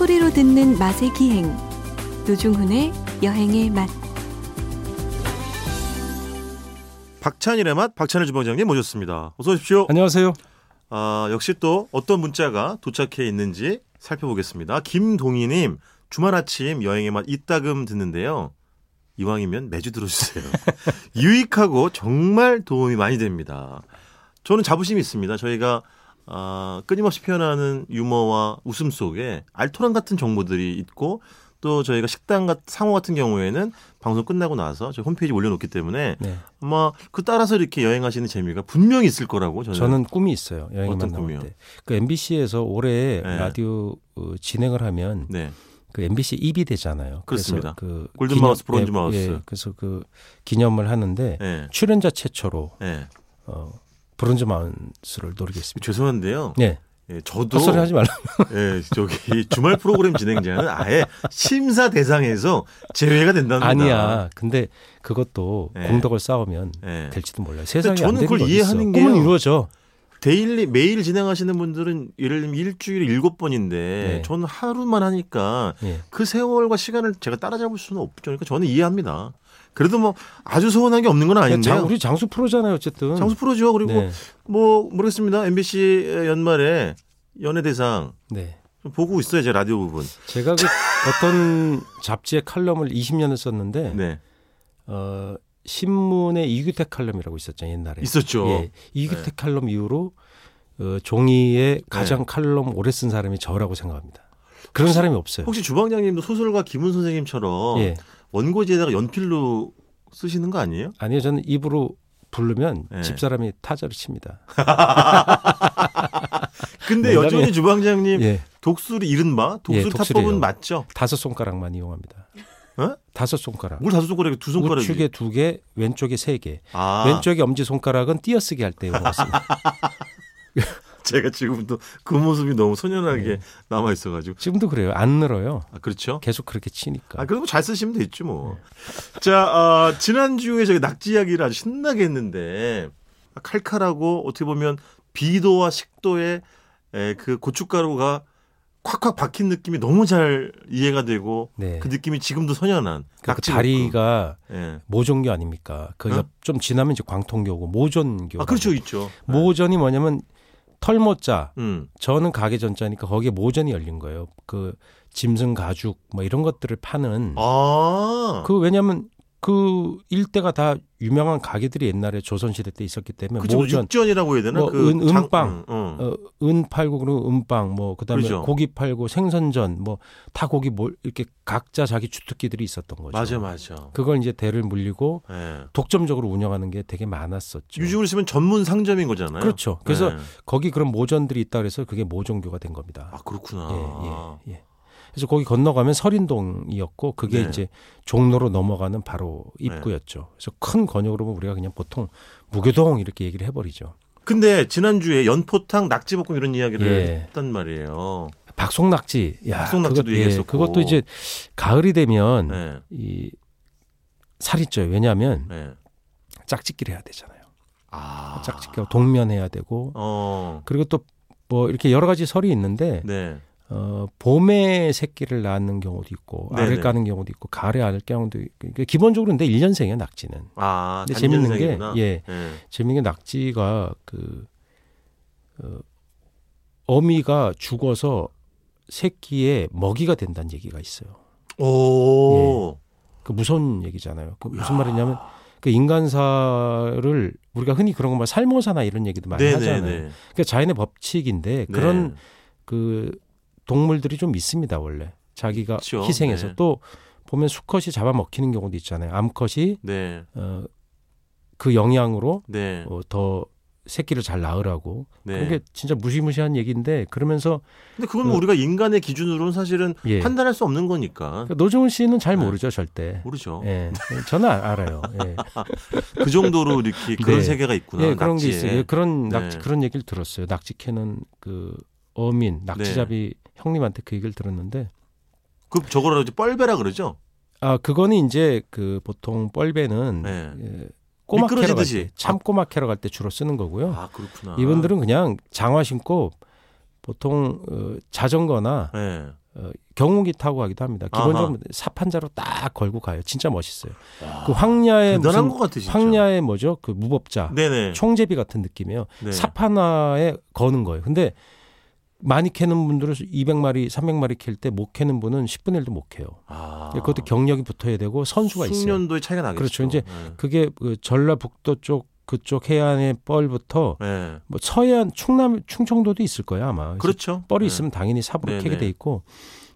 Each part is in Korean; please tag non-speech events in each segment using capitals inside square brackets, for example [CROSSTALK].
소리로 듣는 맛의 기행 노중훈의 여행의 맛 박찬일의 맛 박찬일 주방장님 모셨습니다. 어서 오십시오. 안녕하세요. 아, 역시 또 어떤 문자가 도착해 있는지 살펴보겠습니다. 김동희님 주말 아침 여행의 맛 이따금 듣는데요. 이왕이면 매주 들어주세요. [LAUGHS] 유익하고 정말 도움이 많이 됩니다. 저는 자부심이 있습니다. 저희가 아, 끊임없이 표현하는 유머와 웃음 속에 알토란 같은 정보들이 있고 또 저희가 식당 같 상호 같은 경우에는 방송 끝나고 나서 저희 홈페이지 올려놓기 때문에 네. 아마 그 따라서 이렇게 여행하시는 재미가 분명히 있을 거라고 저는, 저는 꿈이 있어요. 여행 어떤 꿈이요? 때. 그 MBC에서 올해 네. 라디오 어, 진행을 하면 네 그 MBC 입이 되잖아요. 그렇습니다. 그래서 그 골든 기념- 마우스, 브론즈 예, 마우스. 예, 그래서 그 기념을 하는데 네. 출연자 최초로 네. 어, Bronze Mouth를 노리겠습니다. 죄송한데요. 네. 예, 저도 헛소리 하지 말라. [LAUGHS] 예, 저기 주말 프로그램 진행자는 아예 심사 대상에서 제외가 된다는 아니야. 근데 그것도 네. 공덕을 쌓으면 예. 될지도 몰라요. 세상에 저는 그걸 거 이해하는 있어. 꿈은. 이루어져. daily 매일 진행하시는 분들은 예를 들면 일주일에 일곱 번인데 네. 저는 하루만 하니까 예. 그 세월과 시간을 제가 따라잡을 수는 없죠. 그러니까 저는 이해합니다. 그래도 뭐 아주 소원한 게 없는 건 아닌데요. 장, 우리 장수 프로잖아요, 어쨌든. 장수 프로죠. 그리고 네. 뭐 모르겠습니다. MBC 연말에 연예대상 네. 좀 보고 있어요. 제 라디오 부분. 제가 그 어떤 잡지의 칼럼을 20년을 썼는데 네. 어, 신문에 이규택 칼럼이라고 있었죠 옛날에. 있었죠. 예, 이규택 네. 칼럼 이후로 어, 종이에 가장 칼럼 오래 쓴 사람이 저라고 생각합니다. 그런 사람이 없어요. 혹시 주방장님도 소설가 김훈 선생님처럼 예, 원고지에다가 연필로 쓰시는 거 아니에요? 아니요 저는 입으로 부르면 네. 집사람이 타자를 칩니다. [LAUGHS] 근데. 여전히 주방장님 예, 독수리 이른바 독수리 예. 타법은 맞죠? 다섯 손가락만 이용합니다. 어? 다섯 손가락. 뭘 다섯 손가락에 두 손가락이? 우측에 두 개, 왼쪽에 세 개. 아, 왼쪽에 엄지 손가락은 띄어쓰기 할 때 이용했습니다. [LAUGHS] [LAUGHS] 제가 지금도 그 모습이 너무 소년하게 네. 남아 있어가지고. 지금도 그래요. 안 늘어요. 아 그렇죠. 계속 그렇게 치니까. 아 그래도 잘 쓰시면 됐지 뭐. 자 아, 지난 주에 저희 낙지 이야기를 아주 신나게 했는데 칼칼하고 어떻게 보면 비도와 식도에 에, 그 고춧가루가 콱콱 박힌 느낌이 너무 잘 이해가 되고 네. 그 느낌이 지금도 선연한 그 낙지 다리가. 예. 모종교 아닙니까? 그 어? 옆좀 지나면 이제 광통교고 모전교. 아 그렇죠 있죠. 모전이 뭐냐면 털모자. 음. 저는 가게 전자니까 거기에 모전이 열린 거예요. 그 짐승 가죽 뭐 이런 것들을 파는. 아. 그 왜냐면 그 일대가 다 유명한 가게들이 옛날에 조선시대 때 있었기 때문에 그쵸, 뭐 모전 육전이라고 해야 되나? 뭐 그 은- 장- 은빵. 응, 응. 어, 은 팔고 그리고 은빵 뭐 그다음에 그렇죠. 고기 팔고 생선전 뭐 다 고기 뭘 이렇게 각자 자기 주특기들이 있었던 거죠. 맞아 맞아. 그걸 이제 대를 물리고 예. 독점적으로 운영하는 게 되게 많았었죠. 유중을 쓰면 전문 상점인 거잖아요. 그렇죠. 그래서 예. 거기 그런 모전들이 있다 그래서 그게 모종교가 된 겁니다. 아 그렇구나. 예, 예, 예. 그래서 거기 건너가면 설인동이었고 그게 네. 이제 종로로 넘어가는 바로 입구였죠. 그래서 큰 권역으로 보면 우리가 그냥 보통 무교동 이렇게 얘기를 해버리죠. 근데 지난주에 연포탕 낙지볶음 이런 이야기를 예. 했단 말이에요. 박송낙지, 야, 박송낙지도 그것, 예, 얘기했었고. 그것도 이제 가을이 되면 네. 이 살이 쪄요. 왜냐하면 네. 짝짓기를 해야 되잖아요. 아. 짝짓기하고 동면해야 되고 어. 그리고 또 뭐 이렇게 여러 가지 설이 있는데 네. 어, 봄에 새끼를 낳는 경우도 있고 네네. 알을 까는 경우도 있고 가을에 알을 까는 경우도 있고 그러니까 기본적으로 근데 1년생이에요 낙지는 아. 근데 재밌는 게. 예. 예. 재밌는 게 낙지가 그 어, 어미가 죽어서 새끼의 먹이가 된다는 얘기가 있어요 오. 그 무서운 얘기잖아요 그 무슨 말이냐면 그 인간사를 우리가 흔히 그런 거말 살모사나 이런 얘기도 많이 하잖아요 네네네. 그러니까 자연의 법칙인데 네. 그런 그 동물들이 좀 있습니다 원래 자기가 그렇죠. 희생해서 네. 또 보면 수컷이 잡아먹히는 경우도 있잖아요 암컷이 네. 어, 그 영향으로 네. 어, 더 새끼를 잘 낳으라고 네. 그런 게 진짜 무시무시한 얘기인데 그러면서 근데 그건 뭐 우리가 인간의 기준으로는 사실은 예. 판단할 수 없는 거니까. 그러니까 노정훈 씨는 잘 네. 모르죠 절대 모르죠. 예 저는 아- 알아요 예, [LAUGHS] 그 정도로 이렇게 그런 네. 세계가 있구나. 예 그런 게 낙지에. 있어요 예, 그런 낙지 네. 그런 얘기를 들었어요 낙지 캐는 그 어민 낙지잡이 형님한테 그 얘기를 들었는데 그 저거를 이제 뻘배라 그러죠. 아 그거는 이제 그 보통 뻘배는 네. 예, 꼬막 캐러 미끄러지듯이. 갈때 참 꼬막 캐러 갈 때 주로 쓰는 거고요. 아 그렇구나. 이분들은 그냥 장화 신고 보통 어, 자전거나 네. 어, 경운기 타고 가기도 합니다. 기본적으로 삽한 자로 딱 걸고 가요. 진짜 멋있어요. 와, 그 황야의 무슨 것 같아. 황야의 뭐죠? 그 무법자 네네. 총제비 같은 느낌이에요. 네. 삽 하나에 거는 거예요. 근데 많이 캐는 분들은 200마리, 300마리 캘 때 못 캐는 분은 10분의 1도 못 캐요. 아. 그것도 경력이 붙어야 되고 선수가 있어요. 숙련도의 차이가 나겠죠. 그렇죠. 이제 네. 그게 그 전라북도 쪽 그쪽 해안의 뻘부터 네. 뭐 서해안 충남 충청도도 있을 거야 아마. 그렇죠. 뻘이 네. 있으면 당연히 삽으로 네네. 캐게 돼 있고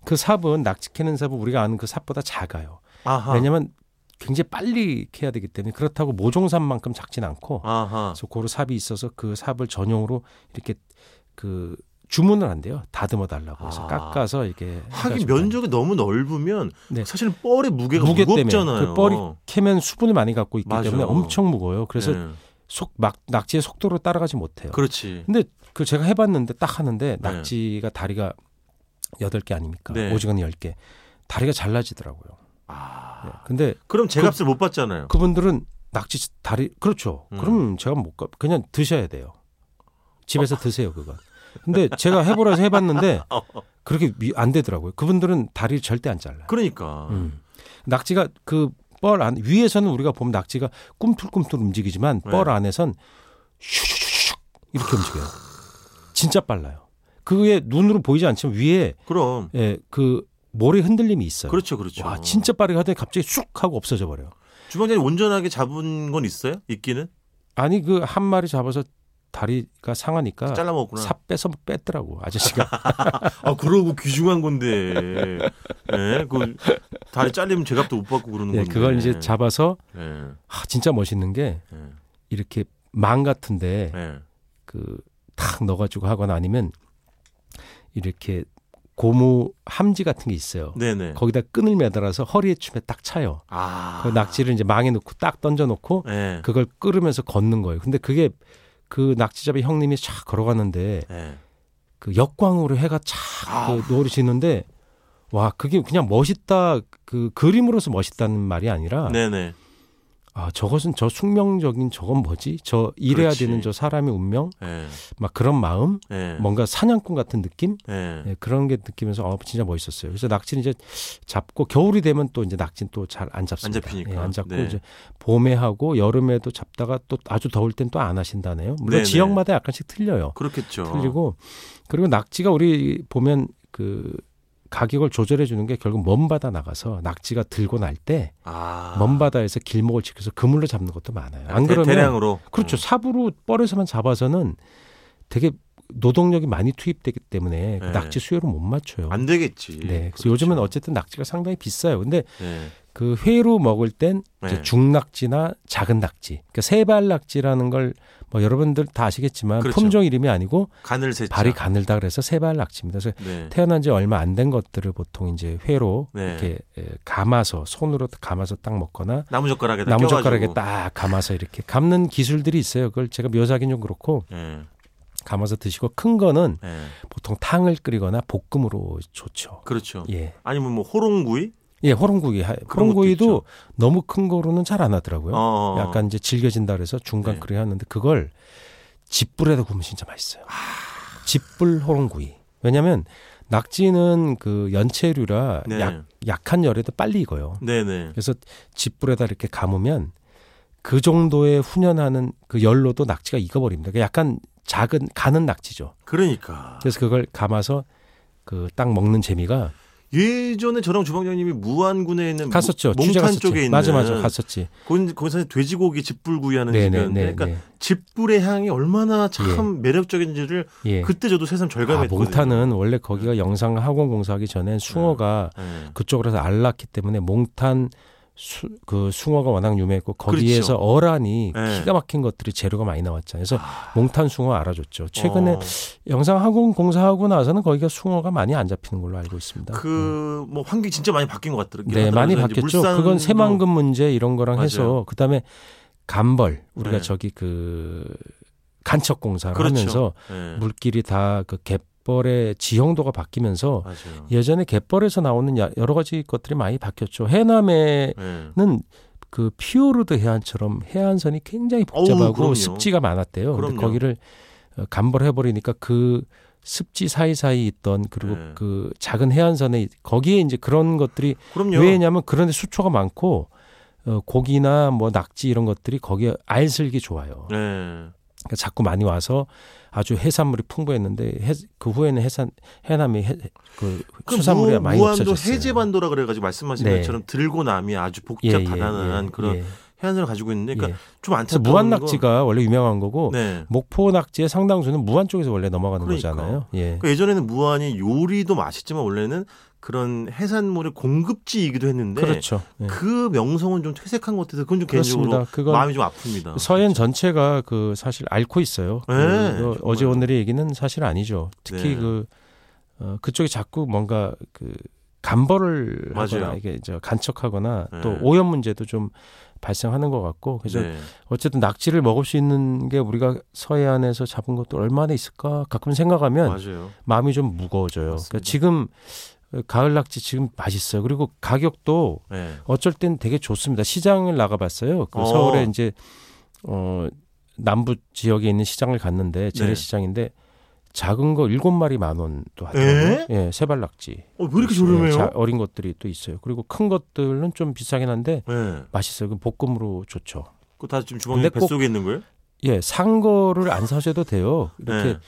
그 삽은 낙지 캐는 삽은 우리가 아는 그 삽보다 작아요. 아하. 왜냐하면 굉장히 빨리 캐야 되기 때문에 그렇다고 모종삽만큼 작진 않고 아하. 그래서 고로 삽이 있어서 그 삽을 전용으로 이렇게 그 주문을 한대요. 다듬어 달라고 해서 아. 깎아서 이렇게 하긴 면적이 너무 넓으면 네. 사실은 뻘의 무게가 무게 때문에 무겁잖아요. 그 뻘이 캐면 수분을 많이 갖고 있기 맞아. 때문에 엄청 무거워요. 그래서 네. 속 막 낙지의 속도로 따라가지 못해요. 그렇지. 근데 그 제가 해봤는데 딱 하는데 낙지가 다리가 여덟 개 아닙니까? 네. 오징어는 열 개. 다리가 잘라지더라고요. 아. 네. 근데 그럼 제 값을 못 받잖아요. 그분들은 낙지 다리 그렇죠. 음. 그럼 제가 못 가. 그냥 드셔야 돼요. 집에서 드세요 그건. 근데 제가 해보라서 해봤는데 [LAUGHS] 그렇게 미- 안 되더라고요. 그분들은 다리를 절대 안 잘라요. 그러니까. 음. 낙지가 그 뻘 안 위에서는 우리가 보면 낙지가 꿈틀꿈틀 움직이지만 네. 뻘 안에선 슈슈슈슉 이렇게 움직여요. 진짜 빨라요. 그게 눈으로 보이지 않지만 위에 그럼. 예, 그 모래 흔들림이 있어요. 그렇죠, 그렇죠. 와 진짜 빠르게 하더니 갑자기 쑥 하고 없어져 버려요. 주방장님 온전하게 잡은 건 있어요? 있기는? 아니 그 한 마리 잡아서 다리가 상하니까 잘라 먹었구나. 삽 빼서 뺐더라고 아저씨가. [LAUGHS] 아, 그러고 귀중한 건데. 예, 그 다리 잘리면 제 값도 못 받고 그러는 예, 건데. 그걸 이제 잡아서 예. 아, 진짜 멋있는 게 예. 이렇게 망 같은데 예. 그탁 넣어가지고 하거나 아니면 이렇게 고무 함지 같은 게 있어요. 네네. 거기다 끈을 매달아서 허리에 춤에 딱 차요. 아. 그 낙지를 이제 망에 넣고 딱 던져 놓고 예. 그걸 끓으면서 걷는 거예요. 근데 그게 그 낙지잡이 형님이 쫙 걸어가는데 예. 그 역광으로 해가 쫙 아. 그 노을이 지는데 와 그게 그냥 멋있다 그 그림으로서 멋있다는 말이 아니라 네네. 아 저것은 저 숙명적인 저건 뭐지 저 일해야 그렇지. 되는 저 사람의 운명 예. 막 그런 마음 예. 뭔가 사냥꾼 같은 느낌 예. 예, 그런 게 느끼면서 어 진짜 멋있었어요. 그래서 낙지는 이제 잡고 겨울이 되면 또 이제 낙지는 또 잘 안 잡습니다. 안 잡히니까. 예, 안 잡고 네. 이제 봄에 하고 여름에도 잡다가 또 아주 더울 땐 또 안 하신다네요. 물론 네네. 지역마다 약간씩 틀려요. 그렇겠죠. 틀리고 그리고 낙지가 우리 보면 그 가격을 조절해 주는 게 결국 먼 바다 나가서 낙지가 들고 날때먼 아. 바다에서 길목을 지켜서 그물로 잡는 것도 많아요. 안 대- 그러면 대량으로. 그렇죠. 음. 삽으로 뻘에서만 잡아서는 되게 노동력이 많이 투입되기 때문에 그 네. 낙지 수요를 못 맞춰요. 안 되겠지. 네. 그래서 그렇죠. 요즘은 어쨌든 낙지가 상당히 비싸요. 근데 네. 그 회로 먹을 땐 네. 중낙지나 작은 낙지, 그러니까 세발 낙지라는 걸 뭐 여러분들 다 아시겠지만 그렇죠. 품종 이름이 아니고 간을 세자. 발이 가늘다 그래서 세발 낙지입니다. 그래서 네. 태어난 지 얼마 안 된 것들을 보통 이제 회로 네. 이렇게 에, 감아서 손으로 감아서 딱 먹거나 나무 젓가락에다 나무 젓가락에 껴가지고. 딱 감아서 이렇게 감는 기술들이 있어요. 그걸 제가 묘사하기는 좀 그렇고 네. 감아서 드시고 큰 거는 네. 보통 탕을 끓이거나 볶음으로 좋죠. 그렇죠. 예. 아니면 뭐 호롱구이? 예, 호롱구이. 호롱구이도 너무 큰 거로는 잘 안 하더라고요. 어. 약간 이제 질겨진다 그래서 중간 네. 끓여 하는데 그걸 집불에다 구우면 진짜 맛있어요. 집불 호롱구이. 왜냐면 낙지는 그 연체류라 네. 약, 약한 열에도 빨리 익어요. 네네. 그래서 집불에다 이렇게 감으면 그 정도의 훈연하는 그 열로도 낙지가 익어버립니다. 그러니까 약간 작은 가는 낙지죠. 그러니까 그래서 그걸 감아서 그 딱 먹는 재미가 예전에 저랑 주방장님이 무안군에 있는 갔었죠. 몽- 몽탄 갔었지. 쪽에 있는 맞아 맞아 갔었지. 거기, 거기서 돼지고기 집불구이 하는 네네 집이었는데 네. 그러니까 네. 집불의 향이 얼마나 참 매력적인지를 예. 그때 저도 새삼 아, 절감했거든요. 몽탄은 원래 거기가 영상 학원 공사하기 전에 숭어가 네. 그쪽으로서 알랐기 때문에 몽탄 수, 그 숭어가 워낙 유명했고 거기에서 그렇죠. 어란이 네. 기가 막힌 것들이 재료가 많이 나왔잖아요. 그래서 아. 몽탄 숭어 알아줬죠. 최근에 어, 영상 학원 공사하고 나서는 거기가 숭어가 많이 안 잡히는 걸로 알고 있습니다. 음. 그뭐 환경이 진짜 많이 바뀐 것 같더라고요. 네, 많이 바뀌었죠. 그건 새만금 문제 이런 거랑 맞아요. 해서 그다음에 간벌 우리가 네. 저기 그 간척 공사를 그렇죠. 하면서 네. 물길이 다 그 갯벌의 지형도가 바뀌면서 맞아요. 예전에 갯벌에서 나오는 야- 여러 가지 것들이 많이 바뀌었죠. 해남에는 네. 그 피오르드 해안처럼 해안선이 굉장히 어우, 복잡하고 그럼요. 습지가 많았대요. 그럼요. 거기를 어, 간벌해 버리니까 그 습지 사이사이 있던 그리고 네. 그 작은 해안선에 거기에 이제 그런 것들이 그럼요. 왜냐하면 그런 데 수초가 많고 어, 고기나 뭐 낙지 이런 것들이 거기에 알슬기 좋아요. 네. 그러니까 자꾸 많이 와서 아주 해산물이 풍부했는데 해, 그 후에는 해산 해남이 해, 그 그럼 수산물이 무, 많이 무안도 없어졌어요. 해제반도라 그래가지고 말씀하신 네. 것처럼 들고 남이 아주 예, 예, 복잡하다는 예, 그런 예, 해안선을 가지고 있는데, 그러니까 예. 좀 안타까운 거- 낙지가 원래 유명한 거고 네. 목포 낙지의 상당수는 무안 쪽에서 원래 넘어가는 그러니까. 거잖아요. 예. 그러니까 예전에는 무안이 요리도 맛있지만 원래는 그런 해산물의 공급지이기도 했는데 그렇죠. 예. 그 명성은 좀 퇴색한 것 같아서 그건 좀 개인적으로 마음이 좀 아픕니다. 서해안 전체가 그 사실 앓고 있어요. 네, 그. 어제 오늘의 얘기는 사실 아니죠. 특히 네. 그 어, 그쪽이 자꾸 뭔가 그 간벌을 하거나 맞아요. 이게 저 간척하거나 네. 또 오염 문제도 좀 발생하는 것 같고 그래서 네. 어쨌든 낙지를 먹을 수 있는 게 우리가 서해안에서 잡은 것도 얼마나 있을까 가끔 생각하면 맞아요. 마음이 좀 무거워져요. 그러니까 지금 어, 가을 낙지 지금 맛있어요. 그리고 가격도 네. 어쩔 땐 되게 좋습니다. 시장을 나가봤어요. 그 어. 서울에 이제 어 남부 지역에 있는 시장을 갔는데 네. 재래시장인데 작은 거 일곱 마리 만 원도 에? 하더라고요. 예, 세발 낙지. 어, 왜 이렇게 저렴해요? 예, 자- 어린 것들이 또 있어요. 그리고 큰 것들은 좀 비싸긴 한데 네. 맛있어요. 그 볶음으로 좋죠. 그거 다 지금 주방에 뱃속에 있는 거예요? 예, 산 거를 안 사셔도 돼요. 이렇게 네.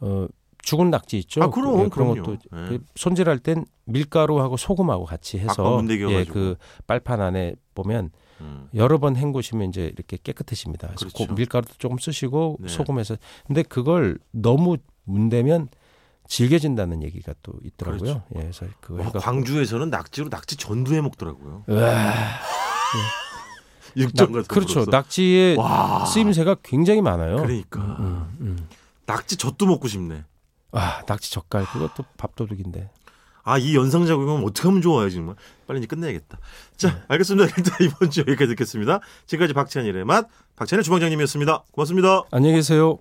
어 죽은 낙지 있죠. 아, 그럼, 예, 그런 그럼요. 것도 네. 그 손질할 땐 밀가루하고 소금하고 같이 해서. 예, 그 빨판 안에 보면 음. 여러 번 헹구시면 이제 이렇게 깨끗해집니다. 그래서 그렇죠. 그 밀가루도 조금 쓰시고 네. 소금해서 근데 그걸 너무 문대면 질겨진다는 얘기가 또 있더라고요. 예, 그래서 와, 해갖고 광주에서는 낙지로 낙지 전두해 먹더라고요. 으아, 육전 낙- 같은 그렇죠. 거로서. 낙지의 와. 쓰임새가 굉장히 많아요. 그러니까 음, 음. 낙지 젓도 먹고 싶네. 아, 낙지 젓갈 그것도 밥도둑인데. 아, 이 연상작용은 어떻게 하면 좋아요, 정말. 빨리 이제 끝내야겠다. 자, 네. 알겠습니다. [LAUGHS] 일단 이번 주 여기까지 듣겠습니다. 지금까지 박찬일의 맛, 박찬일 주방장님이었습니다. 고맙습니다. 안녕히 계세요.